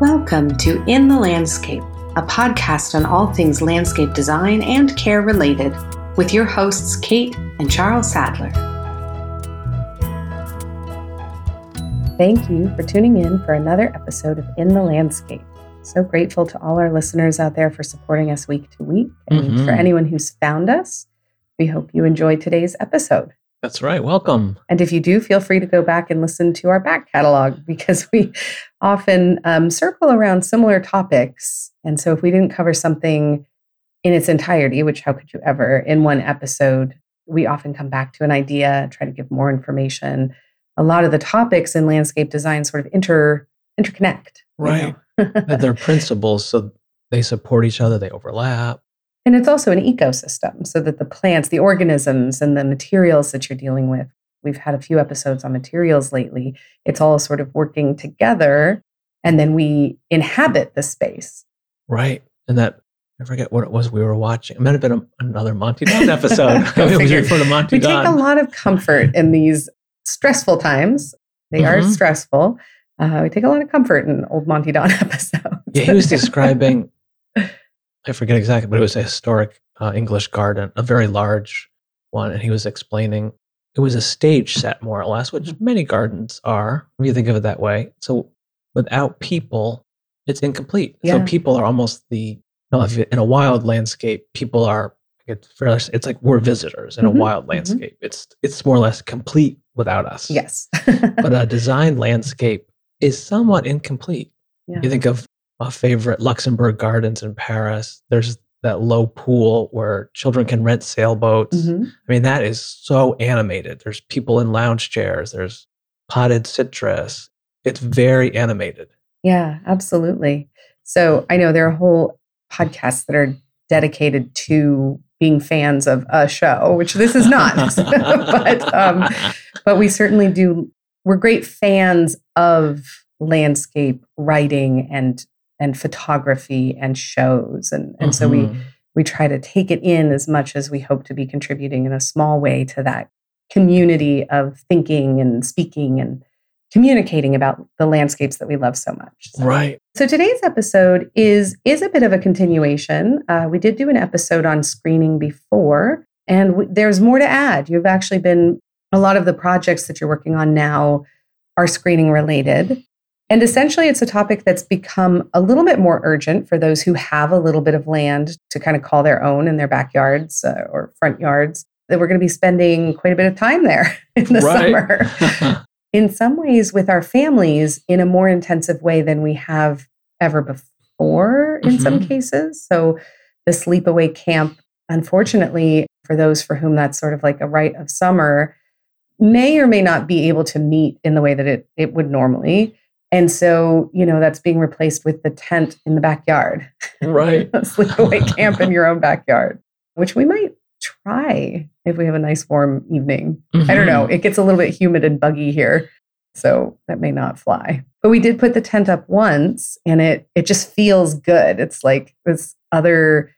Welcome to In the Landscape, a podcast on all things landscape design and care related, with your hosts Kate and Charles Sadler. Thank you for tuning in for another episode of In the Landscape. So grateful to all our listeners out there for supporting us week to week. And Mhm. for anyone who's found us, we hope you enjoyed today's episode. That's right. Welcome. And if you do, feel free to go back and listen to our back catalog because we often um, circle around similar topics. And so if we didn't cover something in its entirety, which how could you ever in one episode, we often come back to an idea, try to give more information. A lot of the topics in landscape design sort of inter interconnect. you Right. know? They're principles, so they support each other, they overlap. And it's also an ecosystem so that the plants, the organisms, and the materials that you're dealing with, we've had a few episodes on materials lately. It's all sort of working together. And then we inhabit the space. Right. And that, I forget what it was we were watching. It might have been a, another Monty Don episode. It was to Monty We take a lot of comfort in these stressful times. They are Mhm. stressful. Uh, we take a lot of comfort in old Monty Don episodes. Yeah, he was describing, I forget exactly, but it was a historic uh, English garden, a very large one. And he was explaining it was a stage set, more or less, which Mm-hmm. many gardens are, if you think of it that way. So without people, it's incomplete. Yeah. So people are almost the, no, if in a wild landscape, people are, it's, fairly- it's like we're visitors in Mhm, a wild mhm. landscape. It's, it's more or less complete without us. yes. But a design landscape is somewhat incomplete. Yeah. You think of a favorite Luxembourg Gardens in Paris. There's that low pool where children can rent sailboats. Mhm. I mean, that is so animated. There's people in lounge chairs. There's potted citrus. It's very animated. Yeah, absolutely. So I know there are whole podcasts that are dedicated to being fans of a show, which this is not. but um, but we certainly do. We're great fans of landscape writing and and photography and shows, and and so we Mhm. we try to take it in as much as we hope to be contributing in a small way to that community of thinking and speaking and communicating about the landscapes that we love so much. So- right. so today's episode is is a bit of a continuation. Uh, we did do an episode on screening before, and w- there's more to add. You've actually been a lot of the projects that you're working on now are screening related. And essentially, it's a topic that's become a little bit more urgent for those who have a little bit of land to kind of call their own in their backyards uh, or front yards. That we're going to be spending quite a bit of time there in the Right. summer in some ways with our families in a more intensive way than we have ever before in some Mhm. cases. So the sleepaway camp, unfortunately, for those for whom that's sort of like a rite of summer, may or may not be able to meet in the way that it, it would normally. And so, you know, that's being replaced with the tent in the backyard. right. sleepaway camp in your own backyard, which we might try if we have a nice warm evening. I don't know. Mhm. It gets a little bit humid and buggy here, so that may not fly. But we did put the tent up once and it it just feels good. It's like this other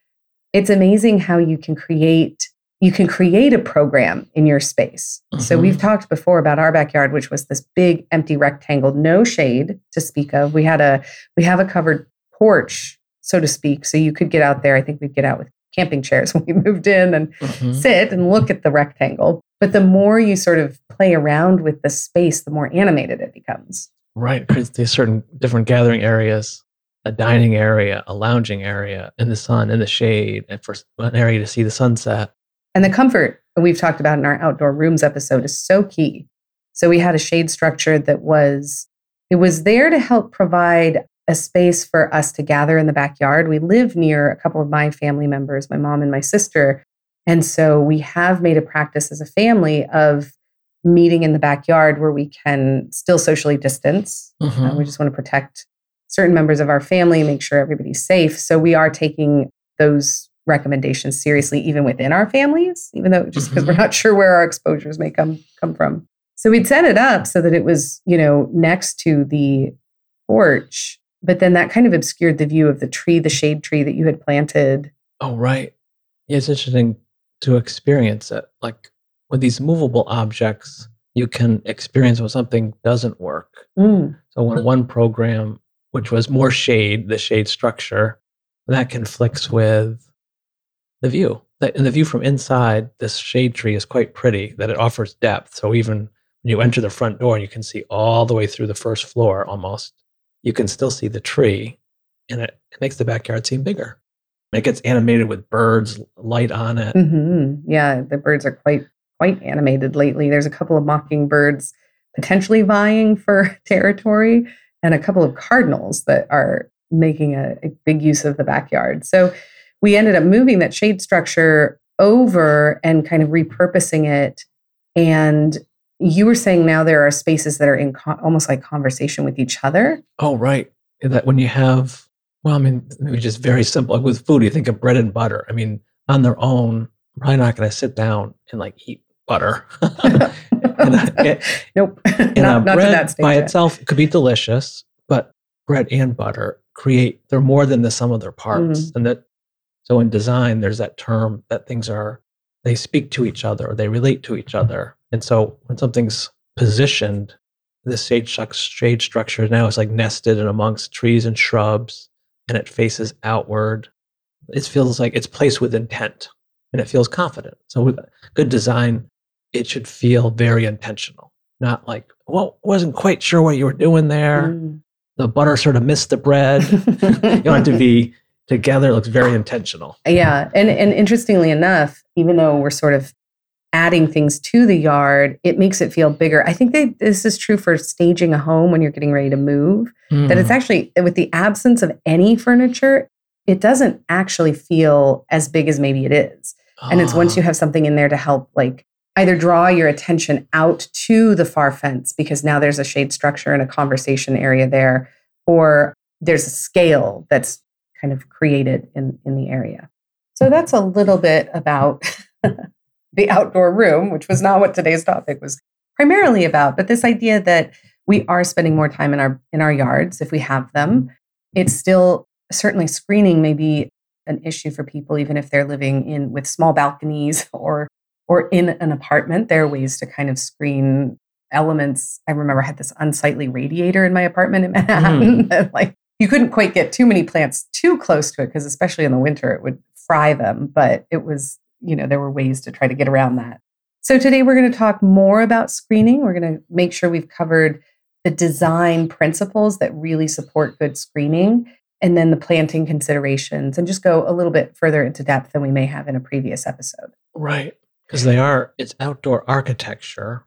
it's amazing how you can create you can create a program in your space. So Mhm. we've talked before about our backyard which was this big empty rectangle, no shade to speak of. We had a we have a covered porch so to speak, so you could get out there. I think we'd get out with camping chairs when we moved in and Mhm. sit and look at the rectangle. But the more you sort of play around with the space, the more animated it becomes. Right. These certain different gathering areas, a dining area, a lounging area, in the sun, in the shade, and for an area to see the sunset. And the comfort we've talked about in our outdoor rooms episode is so key. So we had a shade structure that was it was there to help provide a space for us to gather in the backyard. We live near a couple of my family members, my mom and my sister. And so we have made a practice as a family of meeting in the backyard where we can still socially distance. Uh, Mhm. we just want to protect certain members of our family, make sure everybody's safe. So we are taking those recommendations seriously, even within our families, even though just because we're Mhm. not sure where our exposures may come come from. So we'd set it up so that it was, you know, next to the porch, but then that kind of obscured the view of the tree, the shade tree that you had planted. Oh, right. Yeah, it's interesting to experience it. Like with these movable objects, you can experience when something doesn't work. Mm, So when one program which was more shade, the shade structure. That conflicts with the view. In the view from inside, this shade tree is quite pretty, that it offers depth. So even when you enter the front door and you can see all the way through the first floor almost, you can still see the tree and it, it makes the backyard seem bigger. It gets animated with birds, light on it. Mm-hmm. Yeah, the birds are quite quite animated lately. There's a couple of mockingbirds potentially vying for territory, and a couple of cardinals that are making a, a big use of the backyard. So we ended up moving that shade structure over and kind of repurposing it. And you were saying now there are spaces that are in co- almost like conversation with each other. Oh, right. That when you have well, I mean, it's just very simple. Like with food, you think of bread and butter. I mean, on their own, I'm probably not going to sit down and like eat butter. and, it, nope. And not, not bread by yet. itself could be delicious, but bread and butter create they're more than the sum of their parts. Mm-hmm. And that so in design, there's that term that things are they speak to each other they relate to each other. And so when something's positioned, the shade, shade structure now is like nested and amongst trees and shrubs and it faces outward. It feels like it's placed with intent and it feels confident. So with good design, it should feel very intentional, not like, well, wasn't quite sure what you were doing there. Mm. The butter sort of missed the bread. you want it to be together. It looks very intentional. Yeah. And, and interestingly enough, even though we're sort of adding things to the yard, it makes it feel bigger. I think that this is true for staging a home when you're getting ready to move, mm. that it's mm. actually, with the absence of any furniture, it doesn't actually feel as big as maybe it is. Oh. And it's once you ah. have something in there to help, like, either draw your attention out to the far fence because now there's a shade structure and a conversation area there, or there's a scale that's kind of created in, in the area. So that's a little bit about the outdoor room, which was not what today's topic was primarily about, but this idea that we are spending more time in our in our yards if we have them. It's still certainly screening may be an issue for people even if they're living in with small balconies or or in an apartment. There are ways to kind of screen elements. I remember I had this unsightly radiator in my apartment in Manhattan. Mm. like you couldn't quite get too many plants too close to it because especially in the winter it would fry them, but it was you know, there were ways to try to get around that. So today we're going to talk more about screening. We're going to make sure we've covered the design principles that really support good screening and then the planting considerations and just go a little bit further into depth than we may have in a previous episode. Right. Because they are, it's outdoor architecture,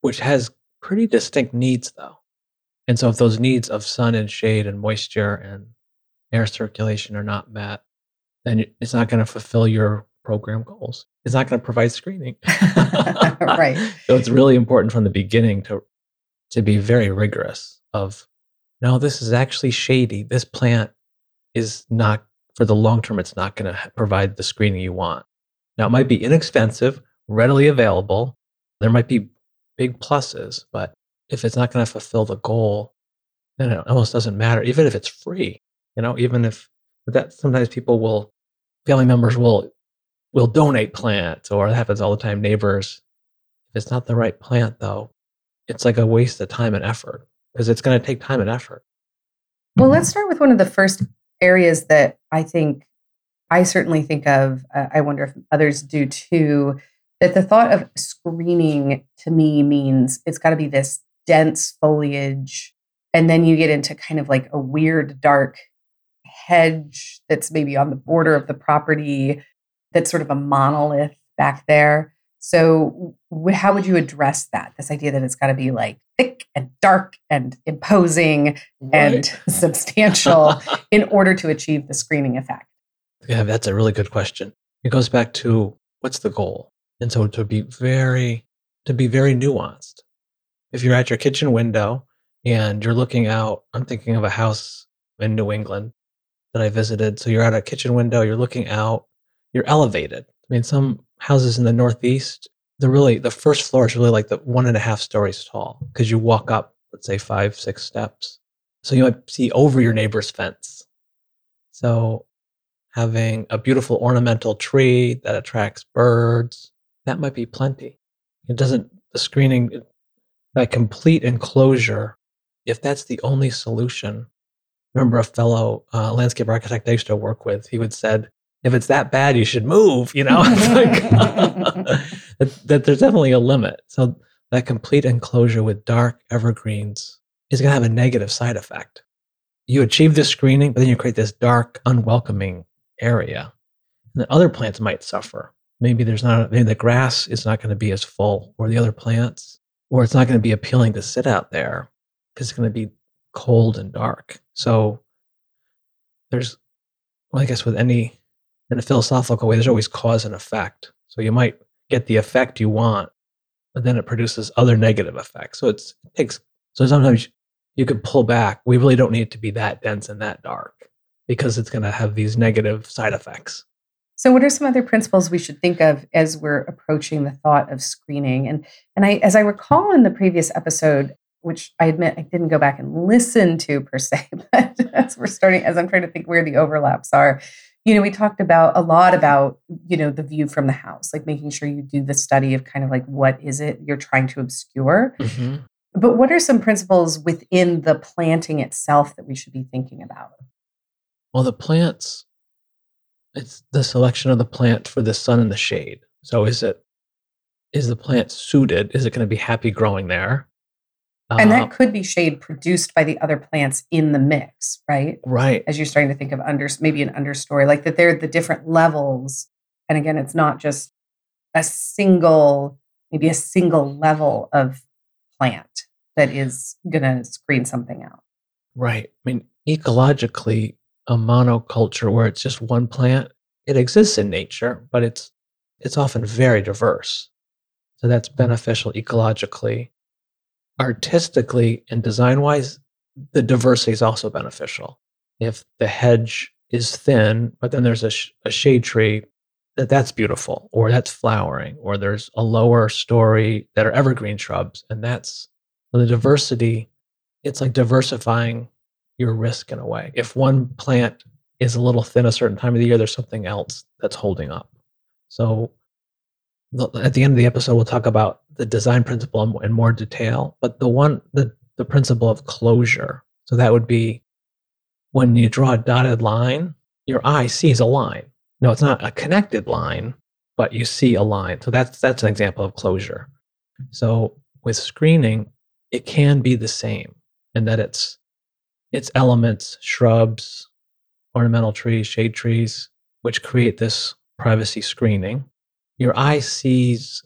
which has pretty distinct needs though. And so if those needs of sun and shade and moisture and air circulation are not met, then it's not going to fulfill your program goals. It's not going to provide screening. right. So it's really important from the beginning to to be very rigorous of no, this is actually shady. This plant is not for the long term it's not going to provide the screening you want. Now it might be inexpensive, readily available. There might be big pluses, but if it's not going to fulfill the goal, then it almost doesn't matter even if it's free. You know, even if that sometimes people will family members will will donate plants, or it happens all the time. Neighbors, if it's not the right plant, though, it's like a waste of time and effort because it's going to take time and effort. Well, let's start with one of the first areas that I think I certainly think of. Uh, I wonder if others do too. That the thought of screening to me means it's got to be this dense foliage. And then you get into kind of like a weird, dark hedge that's maybe on the border of the property that's sort of a monolith back there. So, how would you address that? This idea that it's got to be like thick and dark and imposing right. and substantial in order to achieve the screening effect? Yeah, that's a really good question. It goes back to what's the goal? And so to be very to be very nuanced. If you're at your kitchen window and you're looking out, I'm thinking of a house in New England that I visited. So you're at a kitchen window, you're looking out you're elevated. I mean, some houses in the Northeast, they're really, the first floor is really like the one and a half stories tall because you walk up, let's say five, six steps. So you might see over your neighbor's fence. So having a beautiful ornamental tree that attracts birds, that might be plenty. It doesn't, the screening, that complete enclosure, if that's the only solution, remember a fellow uh, landscape architect I used to work with. He would said, "If it's that bad, you should move." You know, like, that, that there's definitely a limit. So that complete enclosure with dark evergreens is going to have a negative side effect. You achieve this screening, but then you create this dark, unwelcoming area. And the other plants might suffer. Maybe there's not, maybe the grass is not going to be as full, or the other plants, or it's not going to be appealing to sit out there because it's going to be cold and dark. So there's, well, I guess with any, in a philosophical way, there's always cause and effect. So you might get the effect you want, but then it produces other negative effects. So it's, it takes, so sometimes you could pull back. We really don't need it to be that dense and that dark because it's going to have these negative side effects. So, what are some other principles we should think of as we're approaching the thought of screening? And and I, as I recall in the previous episode, which I admit I didn't go back and listen to per se, but as we're starting, as I'm trying to think where the overlaps are, you know, we talked about a lot about you know the view from the house, like making sure you do the study of kind of like what is it you're trying to obscure. Mm-hmm. But what are some principles within the planting itself that we should be thinking about? Well, the plants it's the selection of the plant for the sun and the shade. So is it is the plant suited? Is it going to be happy growing there? And that uh, could be shade produced by the other plants in the mix, right? Right. As you're starting to think of under maybe an understory, like that they're the different levels. And again, it's not just a single, maybe a single level of plant that is going to screen something out. Right. I mean, ecologically, a monoculture where it's just one plant. It exists in nature, but it's it's often very diverse. So that's beneficial ecologically. Artistically and design wise, the diversity is also beneficial. If the hedge is thin, but then there's a, sh- a shade tree, that that's beautiful, or that's flowering, or there's a lower story that are evergreen shrubs, and that's the diversity. It's like diversifying your risk in a way. If one plant is a little thin a certain time of the year, there's something else that's holding up. So at the end of the episode, we'll talk about the design principle in, more detail. But the one, the, the principle of closure. So that would be when you draw a dotted line, your eye sees a line. No, it's not a connected line, but you see a line. So that's that's an example of closure. So with screening, it can be the same and that it's its elements, shrubs, ornamental trees, shade trees, which create this privacy screening. Your eye sees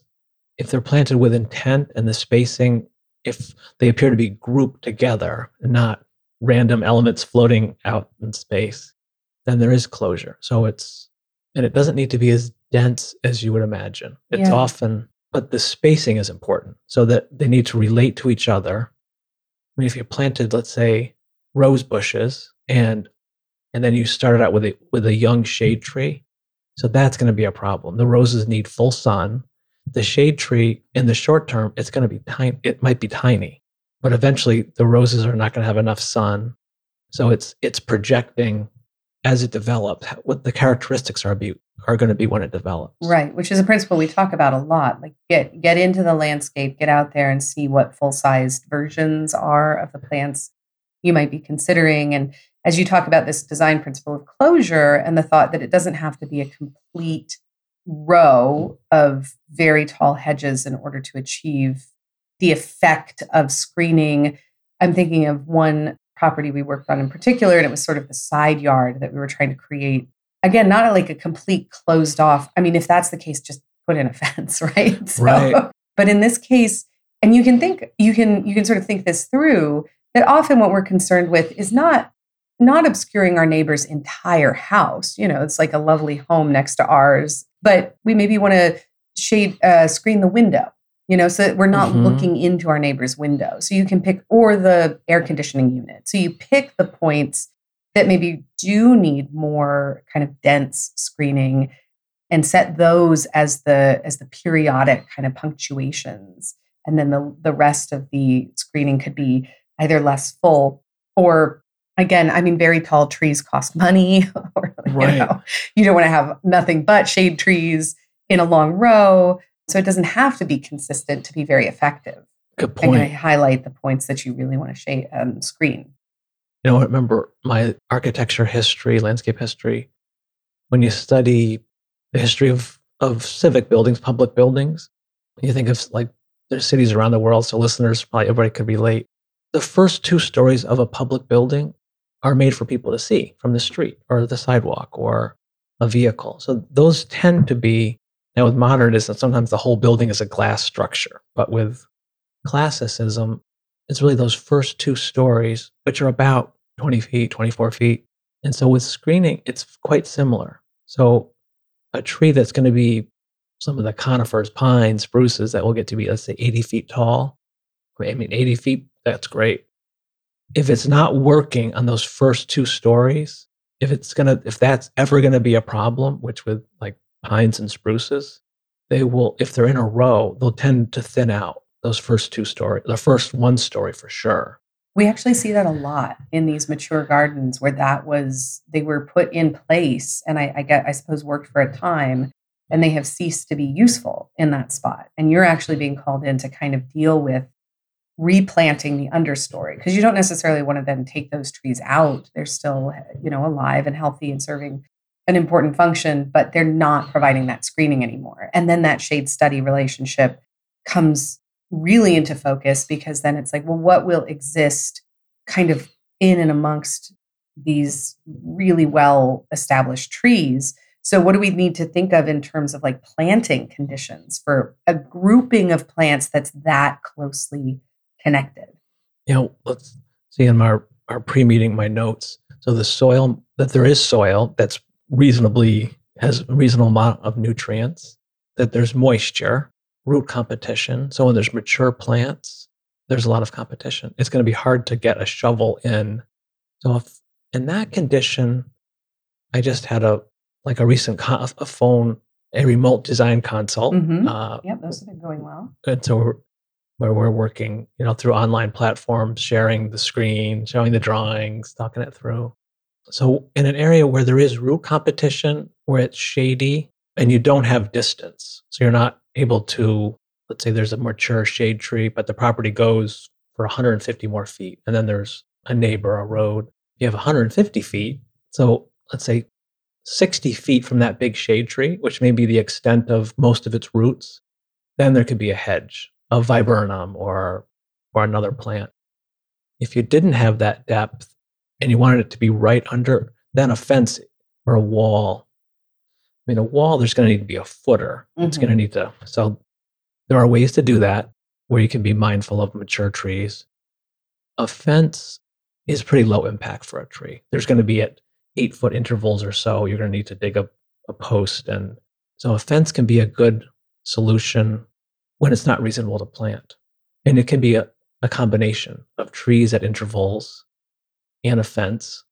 if they're planted with intent and the spacing, if they appear to be grouped together and not random elements floating out in space, then there is closure. So it's, and it doesn't need to be as dense as you would imagine. It's yeah. often, but the spacing is important so that they need to relate to each other. I mean, if you planted, let's say, rose bushes and and then you started out with a with a young shade tree. So that's going to be a problem. The roses need full sun. The shade tree in the short term it's going to be tiny it might be tiny but eventually the roses are not going to have enough sun. So it's it's projecting as it develops what the characteristics are be are going to be when it develops. Right which is a principle we talk about a lot like get get into the landscape get out there and see what full sized versions are of the plants you might be considering. And as you talk about this design principle of closure and the thought that it doesn't have to be a complete row of very tall hedges in order to achieve the effect of screening. I'm thinking of one property we worked on in particular, and it was sort of the side yard that we were trying to create. Again, not like a complete closed off. I mean, if that's the case, just put in a fence, right? So, right. But in this case, and you can think, you can you can sort of think this through that often what we're concerned with is not not obscuring our neighbor's entire house. You know, it's like a lovely home next to ours, but we maybe want to shade uh, screen the window. You know, so that we're not mm-hmm. looking into our neighbor's window. So you can pick or the air conditioning unit. So you pick the points that maybe do need more kind of dense screening and set those as the as the periodic kind of punctuations and then the the rest of the screening could be either less full or again i mean very tall trees cost money or right. you, know, you don't want to have nothing but shade trees in a long row so it doesn't have to be consistent to be very effective good point and I highlight the points that you really want to shade um, screen You know, I remember my architecture history, landscape history. When you study the history of, of civic buildings, public buildings, you think of like there's cities around the world, so listeners, probably everybody could relate. The first two stories of a public building are made for people to see from the street or the sidewalk or a vehicle. So those tend to be now with modernism, sometimes the whole building is a glass structure, but with classicism, it's really those first two stories, which are about 20 feet, 24 feet. And so with screening, it's quite similar. So a tree that's going to be some of the conifers, pines, spruces that will get to be, let's say, 80 feet tall. I mean, 80 feet, that's great. If it's not working on those first two stories, if it's to, if that's ever to be a problem, which with like pines and spruces, they will, if they're in a row, they'll tend to thin out those first two stories, the first one story for sure. We actually see that a lot in these mature gardens where that was, they were put in place and I, I get, I suppose, worked for a time and they have ceased to be useful in that spot. And you're actually being called in to kind of deal with replanting the understory because you don't necessarily want to then take those trees out. They're still, you know, alive and healthy and serving an important function, but they're not providing that screening anymore. And then that shade study relationship comes really into focus because then it's like, well, what will exist kind of in and amongst these really well established trees? So, what do we need to think of in terms of like planting conditions for a grouping of plants that's that closely connected? You know, let's see in our, our pre meeting, my notes. So, the soil, that there is soil that's reasonably, has a reasonable amount of nutrients, that there's moisture, root competition. So, when there's mature plants, there's a lot of competition. It's going to be hard to get a shovel in. So, if in that condition, I just had a like a recent co- a phone, a remote design consult. Mm-hmm. Uh, yep, those have been going well. And so where we're working, you know, through online platforms, sharing the screen, showing the drawings, talking it through. So in an area where there is root competition, where it's shady and you don't have distance, so you're not able to, let's say there's a mature shade tree, but the property goes for 150 more feet, and then there's a neighbor, a road. You have 150 feet. So let's say 60 feet from that big shade tree, which may be the extent of most of its roots, then there could be a hedge of viburnum or, or another plant. If you didn't have that depth and you wanted it to be right under, then a fence or a wall. I mean, a wall, there's going to need to be a footer. Mm-hmm. It's going to need to, so there are ways to do that where you can be mindful of mature trees. A fence is pretty low impact for a tree. There's going to be at eight foot intervals or so, you're going to need to dig up a post. And so a fence can be a good solution when it's not reasonable to plant. And it can be a, a combination of trees at intervals and a fence.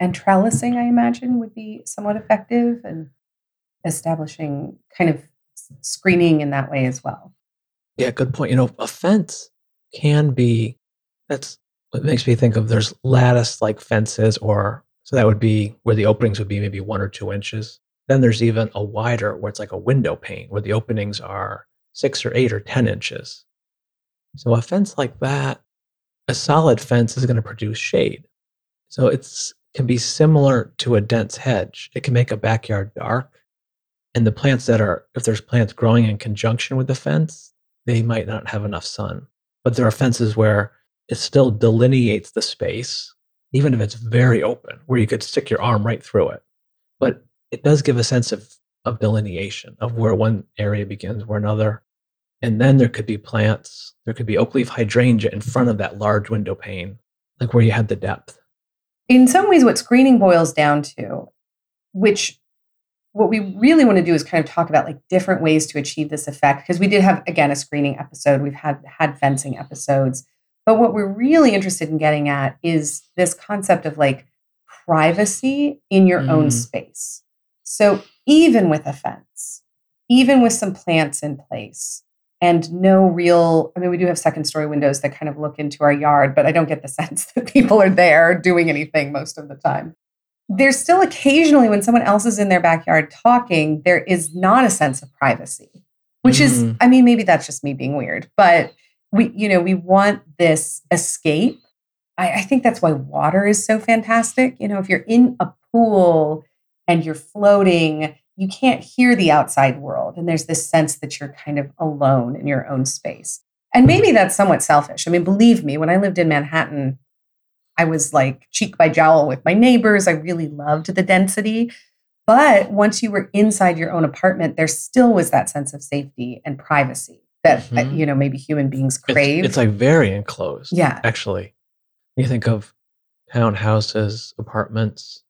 And trellising, I imagine, would be somewhat effective and establishing kind of screening in that way as well. Yeah, good point. You know, a fence can be that's what makes me think of there's lattice like fences or so that would be where the openings would be maybe one or two inches. Then there's even a wider where it's like a window pane where the openings are six or eight or 10 inches. So a fence like that, a solid fence is going to produce shade. So it can be similar to a dense hedge. It can make a backyard dark. And the plants that are, if there's plants growing in conjunction with the fence, they might not have enough sun. But there are fences where it still delineates the space even if it's very open, where you could stick your arm right through it. But it does give a sense of, of delineation of where one area begins, where another. And then there could be plants, there could be oak leaf hydrangea in front of that large window pane, like where you had the depth. In some ways, what screening boils down to, which what we really want to do is kind of talk about like different ways to achieve this effect because we did have again a screening episode we've had had fencing episodes but what we're really interested in getting at is this concept of like privacy in your mm. own space. So even with a fence, even with some plants in place, and no real i mean we do have second story windows that kind of look into our yard but i don't get the sense that people are there doing anything most of the time there's still occasionally when someone else is in their backyard talking there is not a sense of privacy which mm. is i mean maybe that's just me being weird but we you know we want this escape I, I think that's why water is so fantastic. You know, if you're in a pool and you're floating, you can't hear the outside world. And there's this sense that you're kind of alone in your own space. And maybe that's somewhat selfish. I mean, believe me, when I lived in Manhattan, I was like cheek by jowl with my neighbors. I really loved the density. But once you were inside your own apartment, there still was that sense of safety and privacy that, mm-hmm. you know, maybe human beings crave. It's, it's, like very enclosed. Yeah. Actually, you think of townhouses, apartments,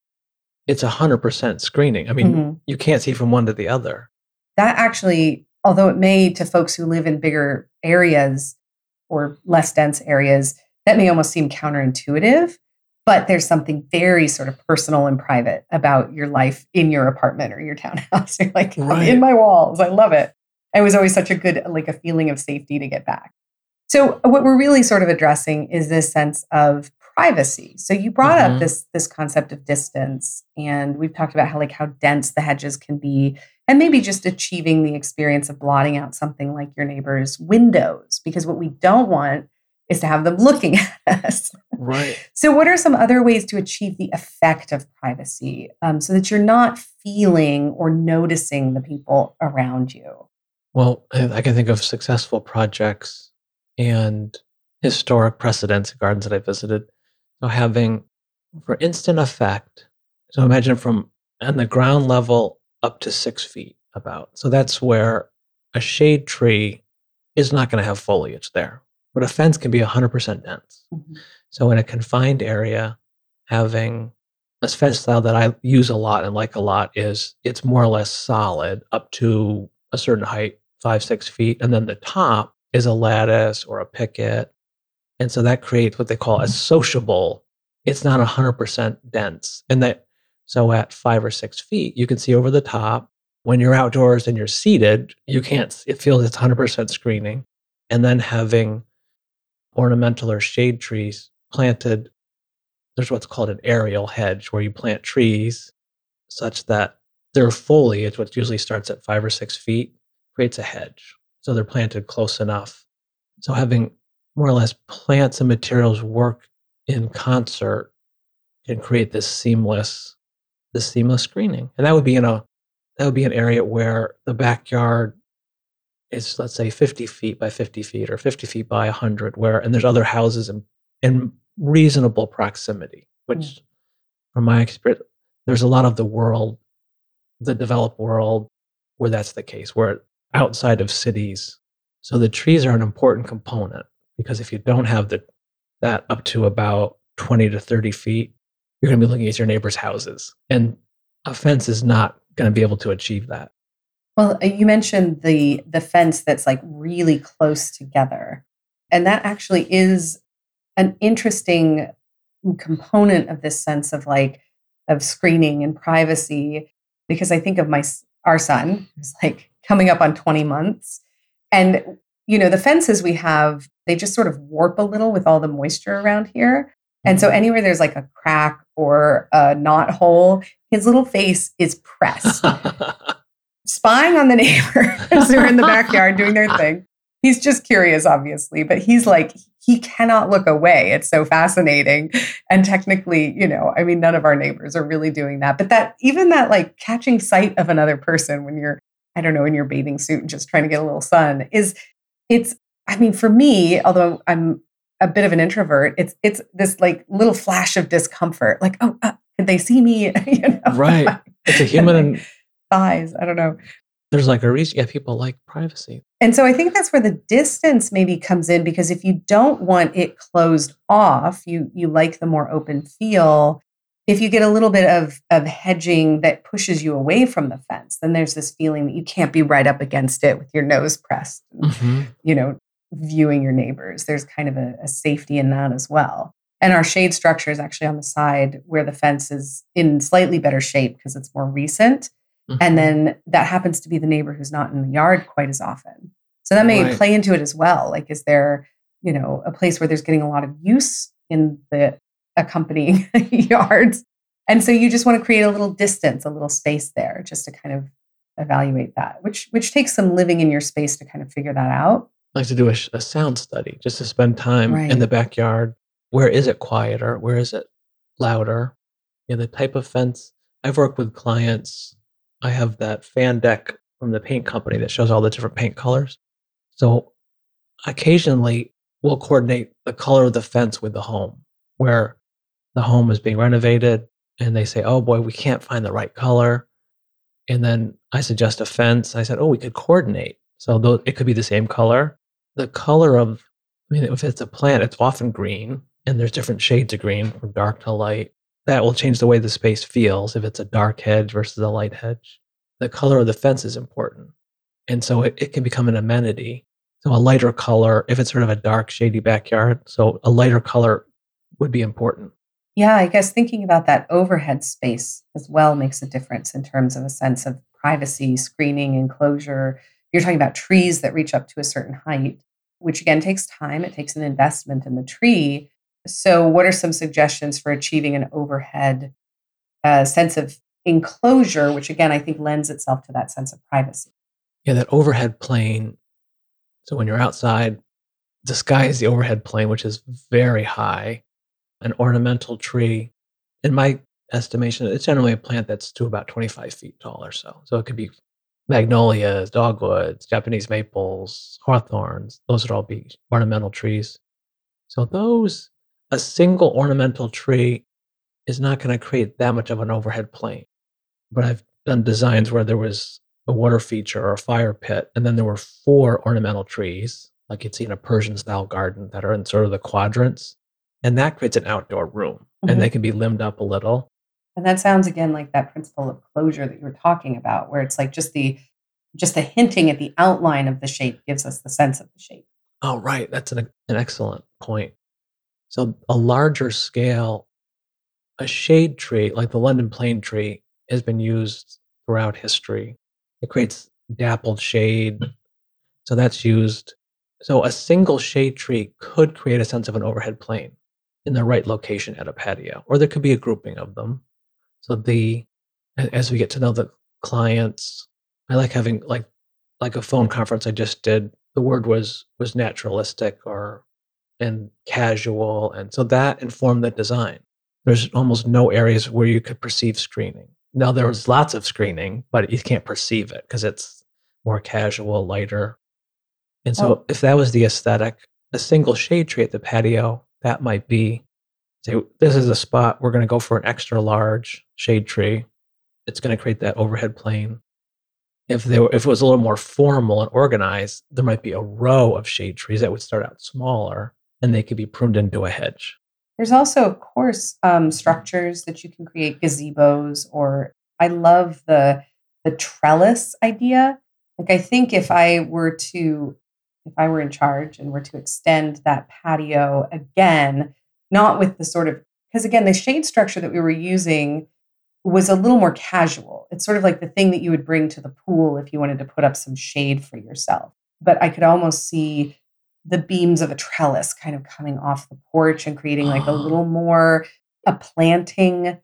it's 100% screening. I mean, mm-hmm. you can't see from one to the other. That actually, although it may to folks who live in bigger areas or less dense areas, that may almost seem counterintuitive but there's something very sort of personal and private about your life in your apartment or your townhouse. You're like, right. in my walls. I love it. It was always such a good, like a feeling of safety to get back. So what we're really sort of addressing is this sense of privacy. So you brought mm-hmm. up this this concept of distance, and we've talked about how like how dense the hedges can be, and maybe just achieving the experience of blotting out something like your neighbor's windows. Because what we don't want is to have them looking at us. Right. So, what are some other ways to achieve the effect of privacy um, so that you're not feeling or noticing the people around you? Well, I can think of successful projects and historic precedents gardens that I visited. So, having for instant effect, so imagine from on the ground level up to six feet about. So, that's where a shade tree is not going to have foliage there but a fence can be 100% dense. Mm-hmm. So in a confined area, having a fence style that I use a lot and like a lot is it's more or less solid up to a certain height, five, six feet. And then the top is a lattice or a picket. And so that creates what they call a sociable. It's not 100% dense. And that, so at five or six feet, you can see over the top. When you're outdoors and you're seated, you can't, it feels it's 100% screening. And then having ornamental or shade trees planted. There's what's called an aerial hedge where you plant trees such that their foliage, which usually starts at five or six feet, creates a hedge. So they're planted close enough. So having more or less plants and materials work in concert and create this seamless, this seamless screening. And that would be in a that would be an area where the backyard is let's say 50 feet by 50 feet or 50 feet by 100 where and there's other houses in, in reasonable proximity which mm. from my experience there's a lot of the world the developed world where that's the case where outside of cities so the trees are an important component because if you don't have the that up to about 20 to 30 feet you're going to be looking at your neighbor's houses. And a fence is not going to be able to achieve that. Well, uh, you mentioned the the fence that's like really close together. And that actually is an interesting component of this sense of like of screening and privacy. Because I think of my our son who's like coming up on 20 months. And you know the fences we have they just sort of warp a little with all the moisture around here and so mm-hmm. anywhere there's like a crack or a knot hole his little face is pressed spying on the neighbors who are in the backyard doing their thing. He's just curious, obviously, but he's like, he cannot look away. It's so fascinating. And technically, you know, I mean, none of our neighbors are really doing that. But that, even that, like catching sight of another person when you're, I don't know, in your bathing suit, and just trying to get a little sun is, it's, I mean, for me, although I'm a bit of an introvert, it's, it's this like little flash of discomfort. Like, oh, uh, did they see me? you know? Right. It's a human thighs. I don't know. There's like a reason. Yeah, people like privacy. And so I think that's where the distance maybe comes in because if you don't want it closed off, you you like the more open feel. If you get a little bit of of hedging that pushes you away from the fence, then there's this feeling that you can't be right up against it with your nose pressed, and, mm-hmm. you know, viewing your neighbors. There's kind of a, a safety in that as well. And our shade structure is actually on the side where the fence is in slightly better shape because it's more recent. Mm-hmm. And then that happens to be the neighbor who's not in the yard quite as often. So that may right. play into it as well. Like, is there, you know, a place where there's getting a lot of use in the accompanying yards? And so you just want to create a little distance, a little space there just to kind of evaluate that, which which takes some living in your space to kind of figure that out. I like to do a, a sound study, just to spend time right. in the backyard where is it quieter? Where is it louder? You know, the type of fence. I've worked with clients. I have that fan deck from the paint company that shows all the different paint colors. So occasionally we'll coordinate the color of the fence with the home where the home is being renovated and they say, oh boy, we can't find the right color. And then I suggest a fence. I said, oh, we could coordinate. So it could be the same color. The color of, I mean, if it's a plant, it's often green and there's different shades of green from dark to light. That will change the way the space feels if it's a dark hedge versus a light hedge. The color of the fence is important. And so it, it can become an amenity. So a lighter color, if it's sort of a dark, shady backyard, so a lighter color would be important. Yeah, I guess thinking about that overhead space as well makes a difference in terms of a sense of privacy, screening, enclosure. You're talking about trees that reach up to a certain height, which again takes time. It takes an investment in the tree. So, what are some suggestions for achieving an overhead uh, sense of enclosure, which again, I think lends itself to that sense of privacy? Yeah, that overhead plane. So, when you're outside, the sky is the overhead plane, which is very high an ornamental tree, in my estimation, it's generally a plant that's to about 25 feet tall or so. So it could be magnolias, dogwoods, Japanese maples, hawthorns. Those would all be ornamental trees. So those, a single ornamental tree is not going to create that much of an overhead plane. But I've done designs where there was a water feature or a fire pit, and then there were four ornamental trees, like you'd see in a Persian style garden, that are in sort of the quadrants and that creates an outdoor room mm-hmm. and they can be limbed up a little. And that sounds again like that principle of closure that you were talking about where it's like just the just the hinting at the outline of the shape gives us the sense of the shape. Oh right. That's an, an excellent point. So a larger scale a shade tree like the london plane tree has been used throughout history. It creates dappled shade. So that's used. So a single shade tree could create a sense of an overhead plane in the right location at a patio, or there could be a grouping of them. So the as we get to know the clients, I like having like like a phone conference I just did. The word was was naturalistic or and casual, and so that informed the design. There's almost no areas where you could perceive screening. Now there was lots of screening, but you can't perceive it because it's more casual, lighter. And so, oh. if that was the aesthetic, a single shade tree at the patio that might be say this is a spot we're going to go for an extra large shade tree. It's going to create that overhead plane. If there were, if it was a little more formal and organized there might be a row of shade trees that would start out smaller and they could be pruned into a hedge. There's also of course um, structures that you can create gazebos or i love the the trellis idea. Like i think if i were to if I were in charge and were to extend that patio again, not with the sort of, because again, the shade structure that we were using was a little more casual. It's sort of like the thing that you would bring to the pool if you wanted to put up some shade for yourself. But I could almost see the beams of a trellis kind of coming off the porch and creating like a little more a planting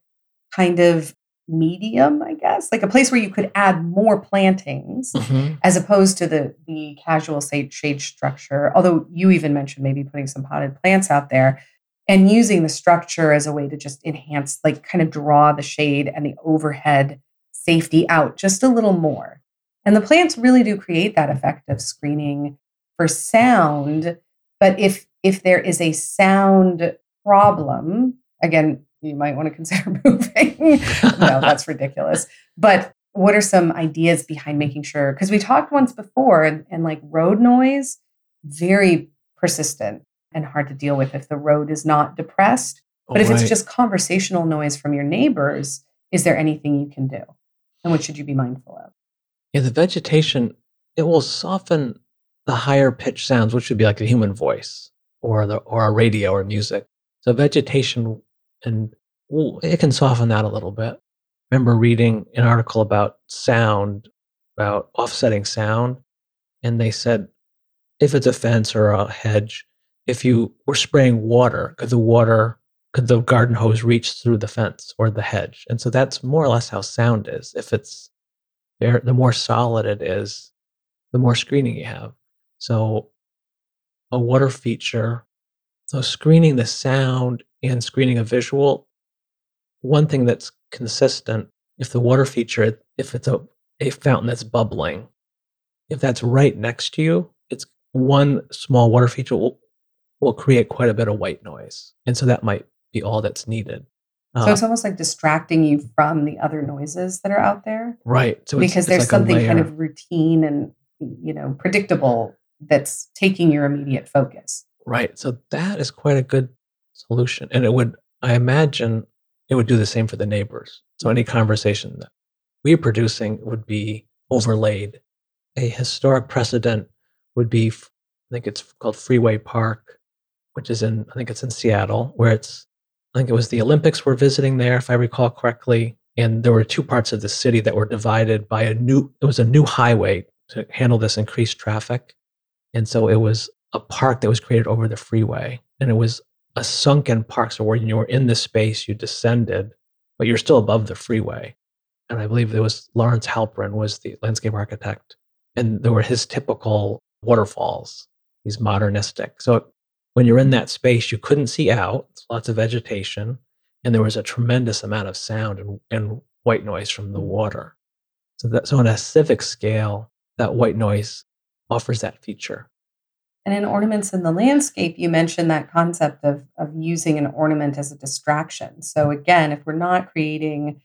kind of medium, I guess, like a place where you could add more plantings mm-hmm. as opposed to the the casual shade, shade structure. Although you even mentioned maybe putting some potted plants out there and using the structure as a way to just enhance, like kind of draw the shade and the overhead safety out just a little more. And the plants really do create that effect of screening for sound. But if if there is a sound problem, again, you might want to consider moving. no, that's ridiculous. But what are some ideas behind making sure? Because we talked once before, and, and like road noise, very persistent and hard to deal with if the road is not depressed. But if it's just conversational noise from your neighbors, is there anything you can do? And what should you be mindful of? Yeah, the vegetation, it will soften the higher pitch sounds, which would be like a human voice or the or a radio or music. So vegetation and it can soften that a little bit. I remember reading an article about sound, about offsetting sound, and they said if it's a fence or a hedge, if you were spraying water, could the water, could the garden hose reach through the fence or the hedge? And so that's more or less how sound is. If it's there, the more solid it is, the more screening you have. So a water feature So, screening the sound and screening a visual, one thing that's consistent if the water feature, if it's a, a fountain that's bubbling, if that's right next to you, it's one small water feature will, will create quite a bit of white noise. And so that might be all that's needed. So it's uh, almost like distracting you from the other noises that are out there. Right. So because it's, there's like something kind of routine and you know predictable that's taking your immediate focus. Right. So that is quite a good solution. And it would, I imagine, it would do the same for the neighbors. So any conversation that we're producing would be overlaid. A historic precedent would be, I think it's called Freeway Park, which is in, I think it's in Seattle, where it's, I think it was the Olympics were visiting there, if I recall correctly. And there were two parts of the city that were divided by a new, it was a new highway to handle this increased traffic. And so it was a park that was created over the freeway. And it was a sunken park. So when you were in this space, you descended, but you're still above the freeway. And I believe there was Lawrence Halprin was the landscape architect. And there were his typical waterfalls, these modernistic. So when you're in that space, you couldn't see out, lots of vegetation, and there was a tremendous amount of sound and, and white noise from the water. So that so on a civic scale, that white noise offers that feature. And in ornaments in the landscape, you mentioned that concept of, of using an ornament as a distraction. So, again, if we're not creating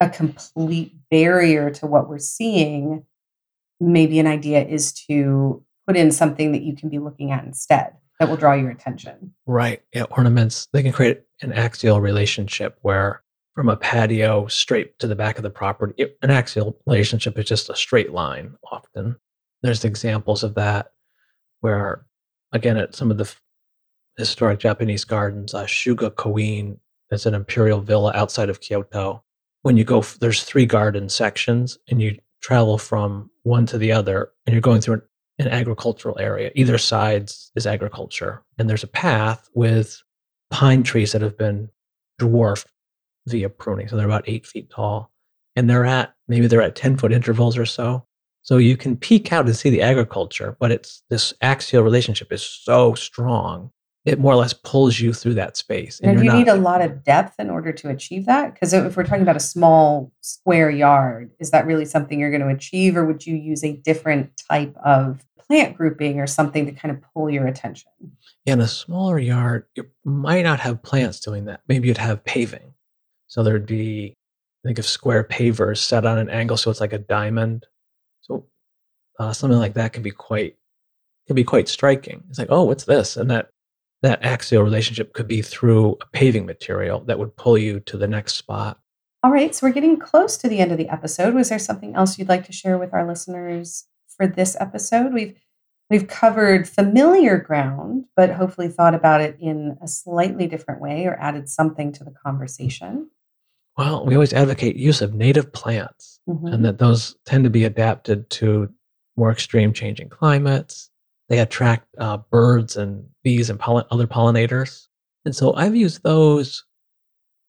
a complete barrier to what we're seeing, maybe an idea is to put in something that you can be looking at instead that will draw your attention. Right. Yeah. Ornaments, they can create an axial relationship where from a patio straight to the back of the property, an axial relationship is just a straight line often. There's examples of that where, again, at some of the historic Japanese gardens, uh, Shugakuin, it's an imperial villa outside of Kyoto. When you go, there's three garden sections, and you travel from one to the other, and you're going through an, an agricultural area. Either sides is agriculture, and there's a path with pine trees that have been dwarfed via pruning. So they're about eight feet tall, and they're at maybe they're at ten foot intervals or so. So you can peek out and see the agriculture, but it's this axial relationship is so strong. It more or less pulls you through that space. And, and you not, need a lot of depth in order to achieve that? Because if we're talking about a small square yard, is that really something you're going to achieve, or would you use a different type of plant grouping or something to kind of pull your attention? In a smaller yard, you might not have plants doing that. Maybe you'd have paving. So there'd be, think of square pavers set on an angle so it's like a diamond so uh, something like that can be quite can be quite striking. It's like, oh, what's this? And that that axial relationship could be through a paving material that would pull you to the next spot. All right, so we're getting close to the end of the episode. Was there something else you'd like to share with our listeners for this episode? We've we've covered familiar ground, but hopefully thought about it in a slightly different way or added something to the conversation. Well, we always advocate use of native plants mm-hmm. and that those tend to be adapted to more extreme changing climates. They attract uh, birds and bees and pollen- other pollinators. And so I've used those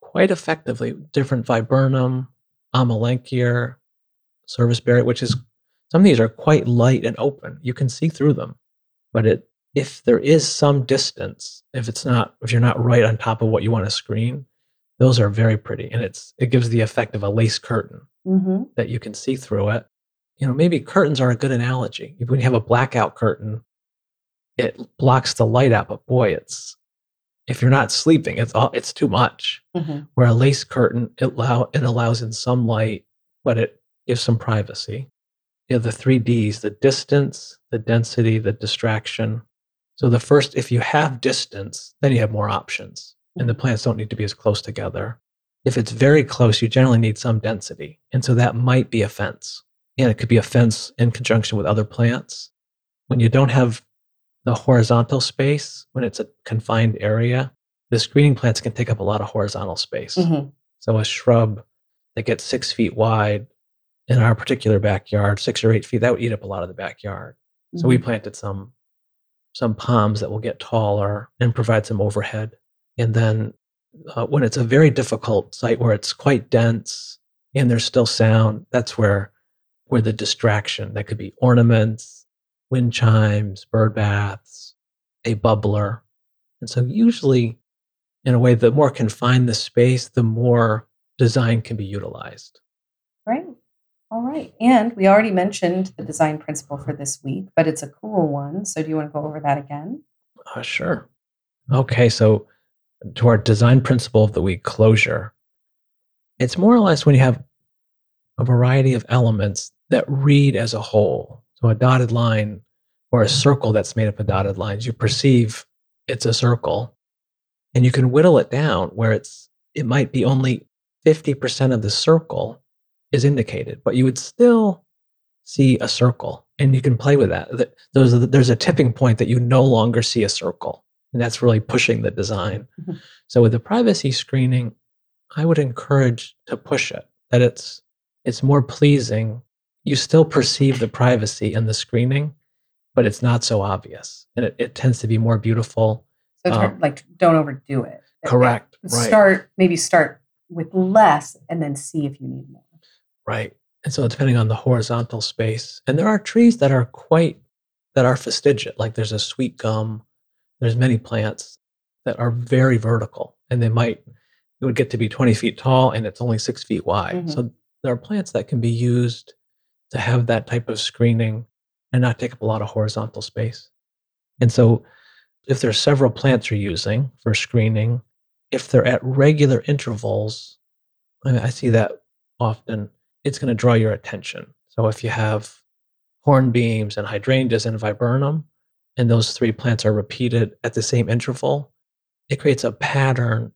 quite effectively. Different viburnum, amelanchier, serviceberry, which is some of these are quite light and open. You can see through them. But it if there is some distance, if it's not if you're not right on top of what you want to screen, those are very pretty, and it's it gives the effect of a lace curtain mm-hmm. that you can see through it. You know, maybe curtains are a good analogy. When you have a blackout curtain, it blocks the light out, but boy, it's if you're not sleeping, it's all it's too much. Mm-hmm. Where a lace curtain, it allow it allows in some light, but it gives some privacy. You have the three Ds: the distance, the density, the distraction. So the first, if you have distance, then you have more options and the plants don't need to be as close together. If it's very close, you generally need some density. And so that might be a fence. And it could be a fence in conjunction with other plants. When you don't have the horizontal space, when it's a confined area, the screening plants can take up a lot of horizontal space. Mm-hmm. So a shrub that gets six feet wide in our particular backyard, six or eight feet, that would eat up a lot of the backyard. Mm-hmm. So we mm-hmm. planted some some palms that will get taller and provide some overhead. And then uh, when it's a very difficult site where it's quite dense and there's still sound, that's where where the distraction that could be ornaments, wind chimes, bird baths, a bubbler. And so, usually, in a way, the more confined the space, the more design can be utilized. Right. All right. And we already mentioned the design principle for this week, but it's a cool one. So, do you want to go over that again? Uh, sure. Okay. So, to our design principle of the week closure, it's more or less when you have a variety of elements that read as a whole. So, a dotted line or a circle that's made up of dotted lines, you perceive it's a circle and you can whittle it down where it's it might be only 50% of the circle is indicated but you would still see a circle and you can play with that there's a, there's a tipping point that you no longer see a circle and that's really pushing the design mm-hmm. so with the privacy screening i would encourage to push it that it's it's more pleasing you still perceive the privacy in the screening but it's not so obvious and it, it tends to be more beautiful so um, like don't overdo it correct start right. maybe start with less and then see if you need more right and so depending on the horizontal space and there are trees that are quite that are fastigiate like there's a sweet gum there's many plants that are very vertical and they might it would get to be 20 feet tall and it's only six feet wide mm-hmm. so there are plants that can be used to have that type of screening and not take up a lot of horizontal space. And so, if there's several plants you're using for screening, if they're at regular intervals, I, mean, I see that often, it's going to draw your attention. So, if you have hornbeams and hydrangeas and viburnum, and those three plants are repeated at the same interval, it creates a pattern.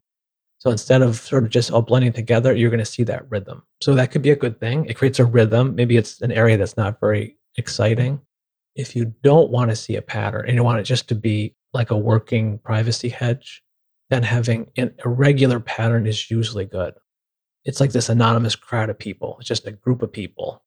So instead of sort of just all blending together, you're going to see that rhythm. So that could be a good thing. It creates a rhythm. Maybe it's an area that's not very exciting, if you don't want to see a pattern and you want it just to be like a working privacy hedge, then having an irregular pattern is usually good. It's like this anonymous crowd of people. It's just a group of people.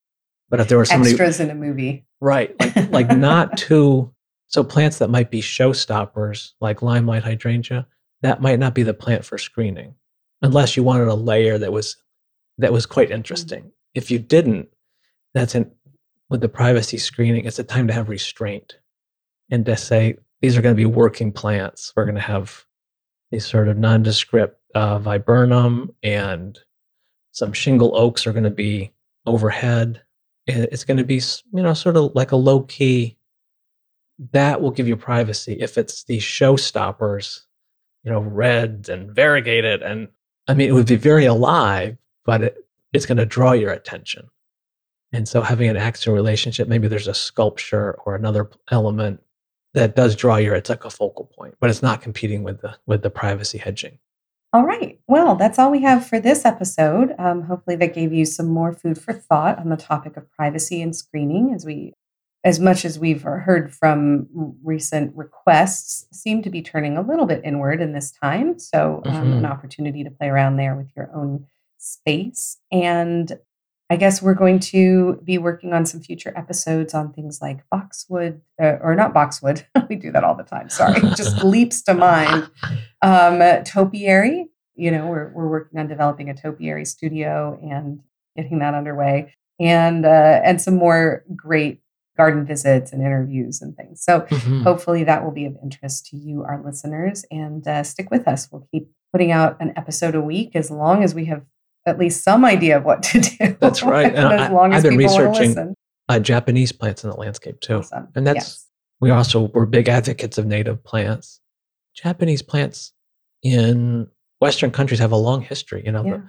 But if there were somebody extras in a movie, right? Like, like not too. So plants that might be showstoppers, like limelight hydrangea, that might not be the plant for screening, unless you wanted a layer that was that was quite interesting. Mm-hmm. If you didn't, that's an with the privacy screening, it's a time to have restraint and to say, these are going to be working plants. We're going to have these sort of nondescript uh, viburnum and some shingle oaks are going to be overhead. It's going to be, you know, sort of like a low key. That will give you privacy. If it's these showstoppers, you know, red and variegated, and I mean, it would be very alive, but it, it's going to draw your attention. And so having an axial relationship, maybe there's a sculpture or another element that does draw your it's like a focal point, but it's not competing with the with the privacy hedging. All right. Well, that's all we have for this episode. Um, hopefully, that gave you some more food for thought on the topic of privacy and screening. As we, as much as we've heard from recent requests, seem to be turning a little bit inward in this time. So, um, mm-hmm. an opportunity to play around there with your own space. And I guess we're going to be working on some future episodes on things like boxwood, uh, or not boxwood. we do that all the time. Sorry, just leaps to mind. Um, topiary. You know, we're we're working on developing a topiary studio and getting that underway, and uh, and some more great garden visits and interviews and things. So mm-hmm. hopefully that will be of interest to you, our listeners, and uh, stick with us. We'll keep putting out an episode a week as long as we have at least some idea of what to do. That's right. And as I, long as I've been researching uh, Japanese plants in the landscape too. Awesome. And that's, yes. we also, we're big advocates of native plants. Japanese plants in Western countries have a long history. You know, yeah.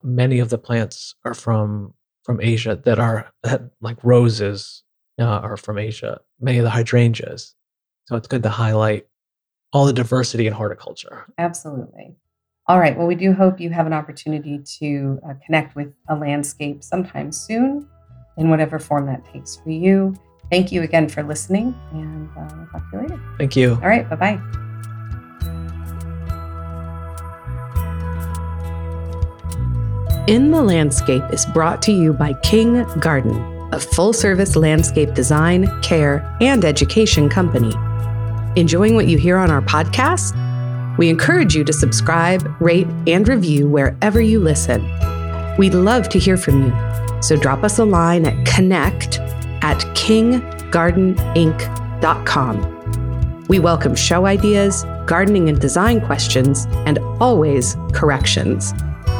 many of the plants are from from Asia that are that, like roses uh, are from Asia. Many of the hydrangeas. So it's good to highlight all the diversity in horticulture. Absolutely. All right. Well, we do hope you have an opportunity to uh, connect with a landscape sometime soon in whatever form that takes for you. Thank you again for listening, and uh, we'll talk to you later. Thank you. All right. Bye bye. In the Landscape is brought to you by King Garden, a full service landscape design, care, and education company. Enjoying what you hear on our podcast? We encourage you to subscribe, rate, and review wherever you listen. We'd love to hear from you, so drop us a line at connect at kinggardeninc.com. We welcome show ideas, gardening and design questions, and always corrections.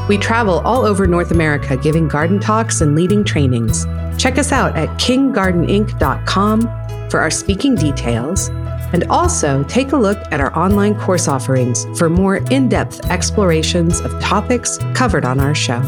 We travel all over North America giving garden talks and leading trainings. Check us out at kinggardeninc.com for our speaking details, and also take a look at our online course offerings for more in depth explorations of topics covered on our show.